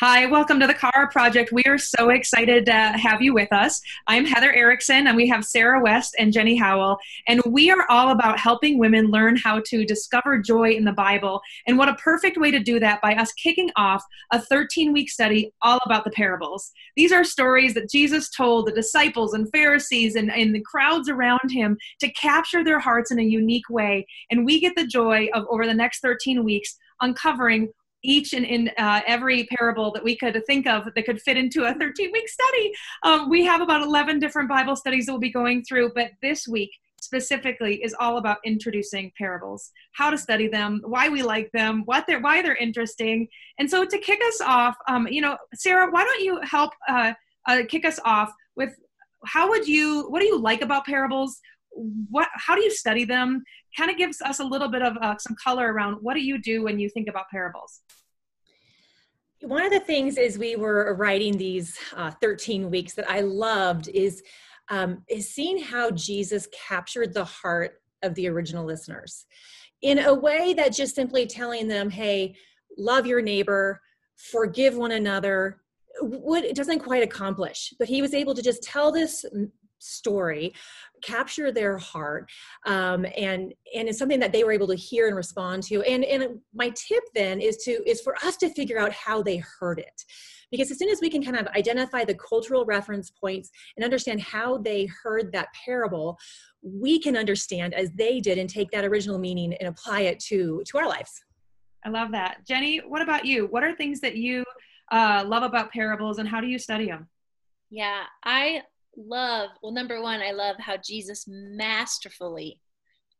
Hi, welcome to the Chara Project. We are so excited to have you with us. I'm Heather Erickson, and we have Sarah West and Jenny Howell. And we are all about helping women learn how to discover joy in the Bible. And what a perfect way to do that by us kicking off a 13 week study all about the parables. These are stories that Jesus told the disciples and Pharisees and, and the crowds around him to capture their hearts in a unique way. And we get the joy of over the next 13 weeks uncovering each and in uh, every parable that we could think of that could fit into a 13 week study. Um, we have about 11 different Bible studies that we'll be going through, but this week specifically is all about introducing parables, how to study them, why we like them, what they're, why they're interesting. And so to kick us off, um, you know, Sarah, why don't you help uh, uh, kick us off with how would you, what do you like about parables? What how do you study them? Kind of gives us a little bit of uh, some color around what do you do when you think about parables? One of the things as we were writing these uh, 13 weeks that i loved is um, is seeing how jesus captured the heart of the original listeners in a way that just simply telling them hey love your neighbor forgive one another. What it doesn't quite accomplish but he was able to just tell this story capture their heart um, and and it's something that they were able to hear and respond to. And and my tip then is to is for us to figure out how they heard it. Because as soon as we can kind of identify the cultural reference points and understand how they heard that parable we can understand as they did and take that original meaning and apply it to to our lives. I love that. Jenny what about you? What are things that you uh, love about parables and how do you study them yeah i love, well, number one, I love how Jesus masterfully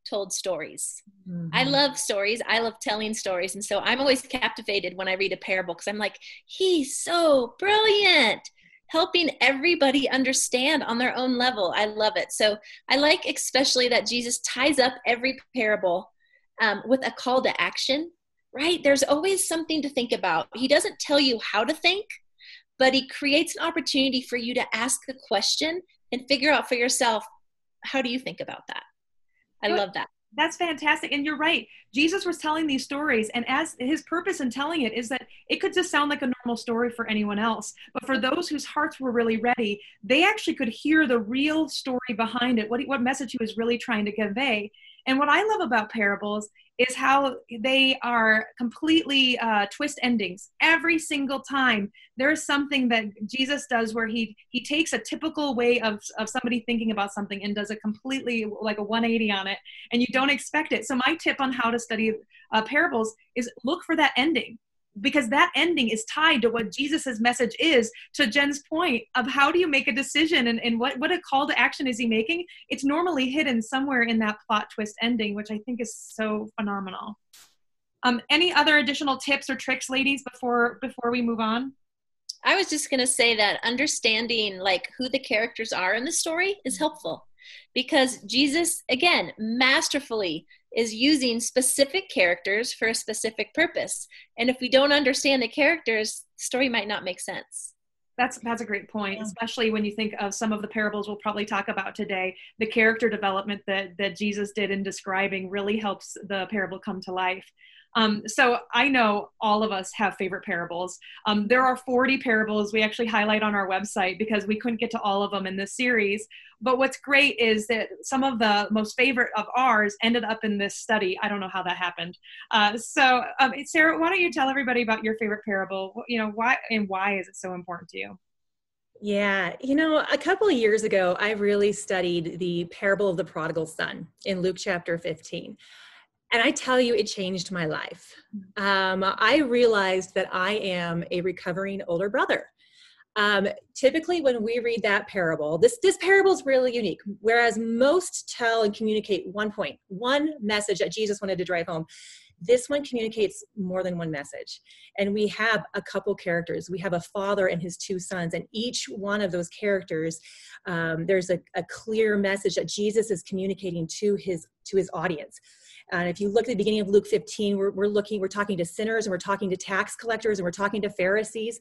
told stories. Mm-hmm. I love stories. I love telling stories. And so I'm always captivated when I read a parable because I'm like, he's so brilliant, helping everybody understand on their own level. I love it. So I like especially that Jesus ties up every parable um, with a call to action, right? There's always something to think about. He doesn't tell you how to think, but he creates an opportunity for you to ask the question and figure out for yourself how do you think about that? I love that. That's fantastic and you're right. Jesus was telling these stories and as his purpose in telling it is that it could just sound like a normal story for anyone else but for those whose hearts were really ready they actually could hear the real story behind it what, what message he was really trying to convey and what i love about parables is how they are completely uh, twist endings. Every single time there's something that jesus does where he he takes a typical way of, of somebody thinking about something and does a completely like a 180 on it and you don't expect it. So my tip on how to study uh, parables is look for that ending because that ending is tied to what Jesus's message is to Jen's point of how do you make a decision and, and what, what a call to action is he making? It's normally hidden somewhere in that plot twist ending, which I think is so phenomenal. Um, any other additional tips or tricks, ladies, before before we move on? I was just going to say that understanding like who the characters are in the story is helpful because Jesus, again, masterfully is using specific characters for a specific purpose. And if we don't understand the characters, the story might not make sense. That's that's a great point, especially when you think of some of the parables we'll probably talk about today. The character development that that Jesus did in describing really helps the parable come to life. Um, so I know all of us have favorite parables. Um, there are 40 parables we actually highlight on our website because we couldn't get to all of them in this series. But what's great is that some of the most favorite of ours ended up in this study. I don't know how that happened. Uh, so, um, Sarah, why don't you tell everybody about your favorite parable? You know, why and why is it so important to you? Yeah, you know, a couple of years ago, I really studied the parable of the prodigal son in Luke chapter 15 and I tell you, it changed my life. Um, I realized that I am a recovering older brother. Um, typically, when we read that parable, this this parable is really unique. Whereas most tell and communicate one point, one message that Jesus wanted to drive home. This one communicates more than one message. And we have a couple characters. We have a father and his two sons, and each one of those characters, um, there's a, a clear message that Jesus is communicating to his to his audience. And if you look at the beginning of Luke 15, we're, we're looking, we're talking to sinners and we're talking to tax collectors and we're talking to Pharisees.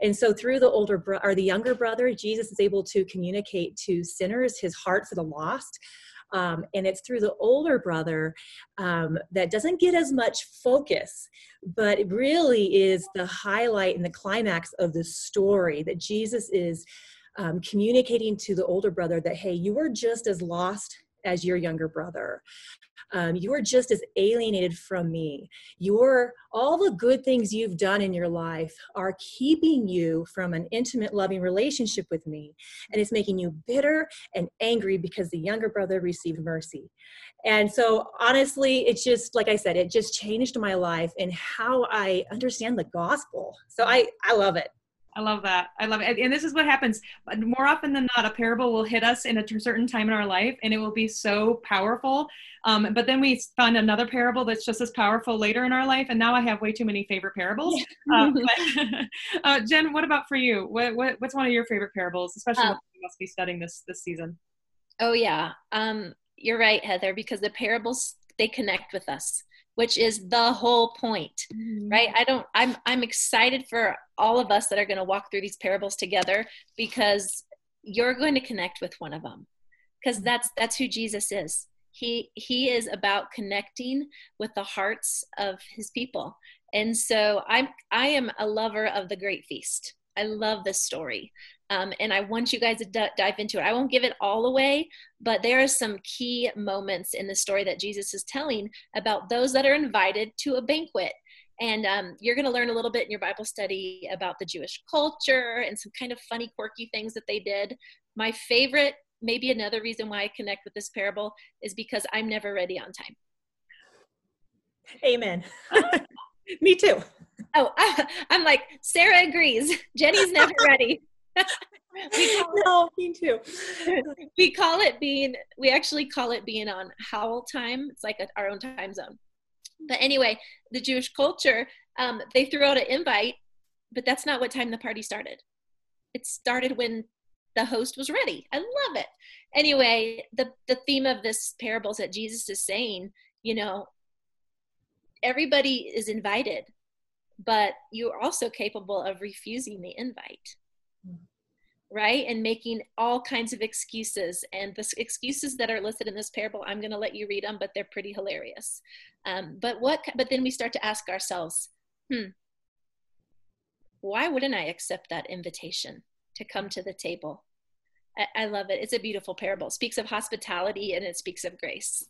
And so through the older bro- or the younger brother, Jesus is able to communicate to sinners his heart for the lost. Um, and it's through the older brother um, that doesn't get as much focus, but really is the highlight and the climax of the story that Jesus is um, communicating to the older brother that, hey, you are just as lost as your younger brother. Um, you are just as alienated from me. Your all the good things you've done in your life are keeping you from an intimate, loving relationship with me, and it's making you bitter and angry because the younger brother received mercy. And so, honestly, it's just like I said, it just changed my life and how I understand the gospel. So I I love it. I love that. I love it. And this is what happens more often than not. A parable will hit us in a certain time in our life, and it will be so powerful. Um, but then we find another parable that's just as powerful later in our life. And now I have way too many favorite parables. Yeah. uh, but, uh, Jen, what about for you? What, what, what's one of your favorite parables, especially uh, you must be studying this this season? Oh yeah, um, you're right, Heather. Because the parables they connect with us which is the whole point mm-hmm. right? I don't i'm i'm excited for all of us that are going to walk through these parables together because you're going to connect with one of them because mm-hmm. that's that's who jesus is. He he is about connecting with the hearts of his people. And so i'm i am a lover of the great feast i love this story um, and I want you guys to d- dive into it. I won't give it all away, but there are some key moments in the story that Jesus is telling about those that are invited to a banquet. And um, you're going to learn a little bit in your Bible study about the Jewish culture and some kind of funny, quirky things that they did. My favorite, maybe another reason why I connect with this parable, is because I'm never ready on time. Amen. Me too. Oh, I'm like, Sarah agrees. Jenny's never ready. no, me too. we call it being, we actually call it being on Howell time. It's like a, our own time zone. But anyway, the Jewish culture, um, they threw out an invite, but that's not what time the party started. It started when the host was ready. I love it. Anyway, the, the theme of this parable is that Jesus is saying, you know, everybody is invited, but you're also capable of refusing the invite right? And making all kinds of excuses. And the excuses that are listed in this parable, I'm going to let you read them, but they're pretty hilarious. Um, but what? But then we start to ask ourselves, hmm, why wouldn't I accept that invitation to come to the table? I, I love it. It's a beautiful parable. It speaks of hospitality and it speaks of grace.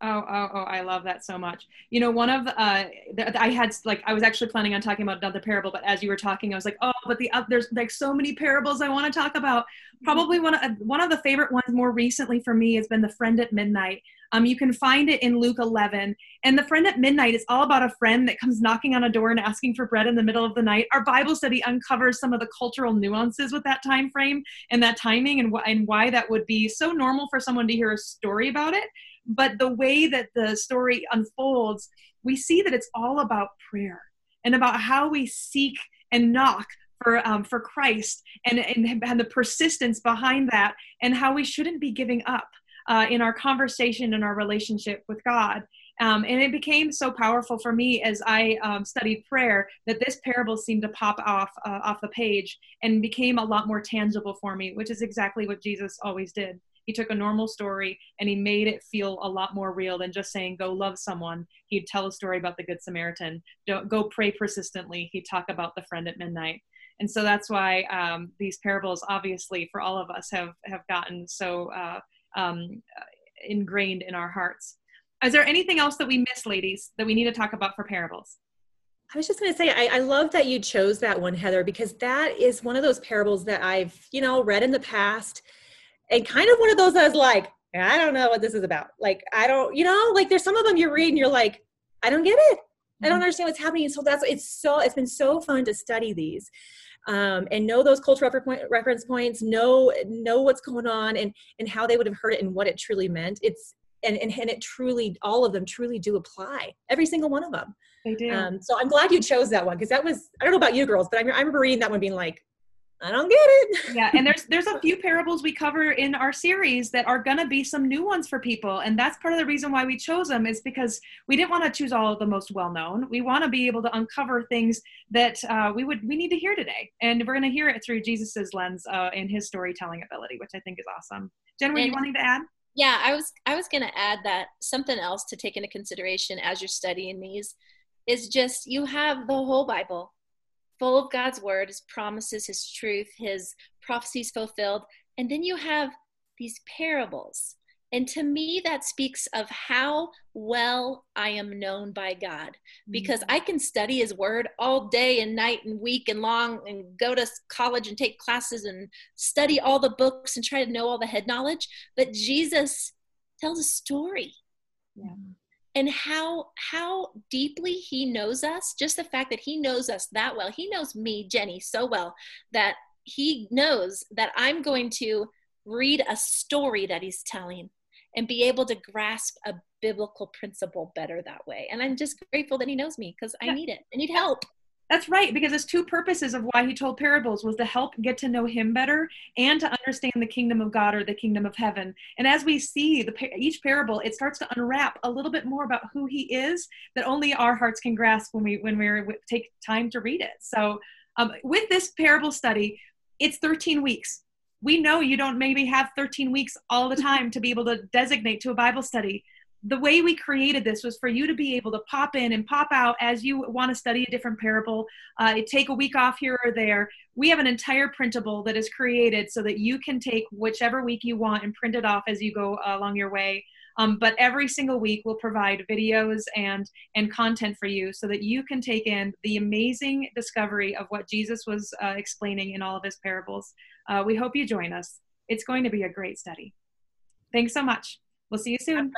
Oh, oh, oh, I love that so much. You know, one of uh, the, I had like, I was actually planning on talking about another parable, but as you were talking, I was like, oh, but the, uh, there's like so many parables I want to talk about. Mm-hmm. Probably one of, uh, one of the favorite ones more recently for me has been the friend at midnight. Um, you can find it in Luke 11. And the friend at midnight is all about a friend that comes knocking on a door and asking for bread in the middle of the night. Our Bible study uncovers some of the cultural nuances with that time frame and that timing and, wh- and why that would be so normal for someone to hear a story about it but the way that the story unfolds, we see that it's all about prayer and about how we seek and knock for um, for Christ and, and and the persistence behind that and how we shouldn't be giving up uh, in our conversation and our relationship with God. Um, and it became so powerful for me as I um, studied prayer that this parable seemed to pop off uh, off the page and became a lot more tangible for me, which is exactly what Jesus always did. He took a normal story and he made it feel a lot more real than just saying, go love someone. He'd tell a story about the Good Samaritan. Don't, go pray persistently. He'd talk about the friend at midnight. And so that's why um, these parables, obviously, for all of us, have, have gotten so uh, um, ingrained in our hearts. Is there anything else that we miss, ladies, that we need to talk about for parables? I was just going to say, I, I, love that you chose that one, Heather, because that is one of those parables that I've, you know, read in the past and kind of one of those that's like, I don't know what this is about. Like, I don't, you know, like there's some of them you read and you're like, I don't get it. I don't mm-hmm. understand what's happening. So that's it's so it's been so fun to study these. Um, and know those cultural reference points, know know what's going on, and and how they would have heard it and what it truly meant. It's and, and and it truly, all of them truly do apply. Every single one of them. They do. Um, so I'm glad you chose that one because that was I don't know about you girls, but I, I remember reading that one being like, I don't get it. yeah, and there's there's a few parables we cover in our series that are gonna be some new ones for people, and that's part of the reason why we chose them is because we didn't want to choose all of the most well known. We want to be able to uncover things that uh, we would we need to hear today, and we're gonna hear it through Jesus's lens uh, and his storytelling ability, which I think is awesome. Jen, were and, you wanting to add? Yeah, I was I was going to add that something else to take into consideration as you're studying these is just you have the whole Bible full of God's word, his promises, his truth, his prophecies fulfilled, and then you have these parables and to me, that speaks of how well I am known by God because mm-hmm. I can study His Word all day and night and week and long and go to college and take classes and study all the books and try to know all the head knowledge. But Jesus tells a story. Yeah. And how how deeply he knows us, just the fact that he knows us that well. He knows me, Jenny, so well that he knows that I'm going to read a story that he's telling and be able to grasp a biblical principle better that way. And I'm just grateful that he knows me because I need it. I need help. That's right, because it's two purposes of why he told parables was to help get to know him better and to understand the kingdom of God or the kingdom of heaven. And as we see the each parable, it starts to unwrap a little bit more about who he is that only our hearts can grasp when we when we take time to read it. So, um, with this parable study, it's 13 weeks we know you don't maybe have 13 weeks all the time to be able to designate to a Bible study. The way we created this was for you to be able to pop in and pop out as you want to study a different parable. Uh, take a week off here or there. We have an entire printable that is created so that you can take whichever week you want and print it off as you go uh, along your way. Um, but every single week we'll provide videos and and content for you so that you can take in the amazing discovery of what Jesus was uh, explaining in all of his parables. Uh, we hope you join us. It's going to be a great study. Thanks so much. We'll see you soon.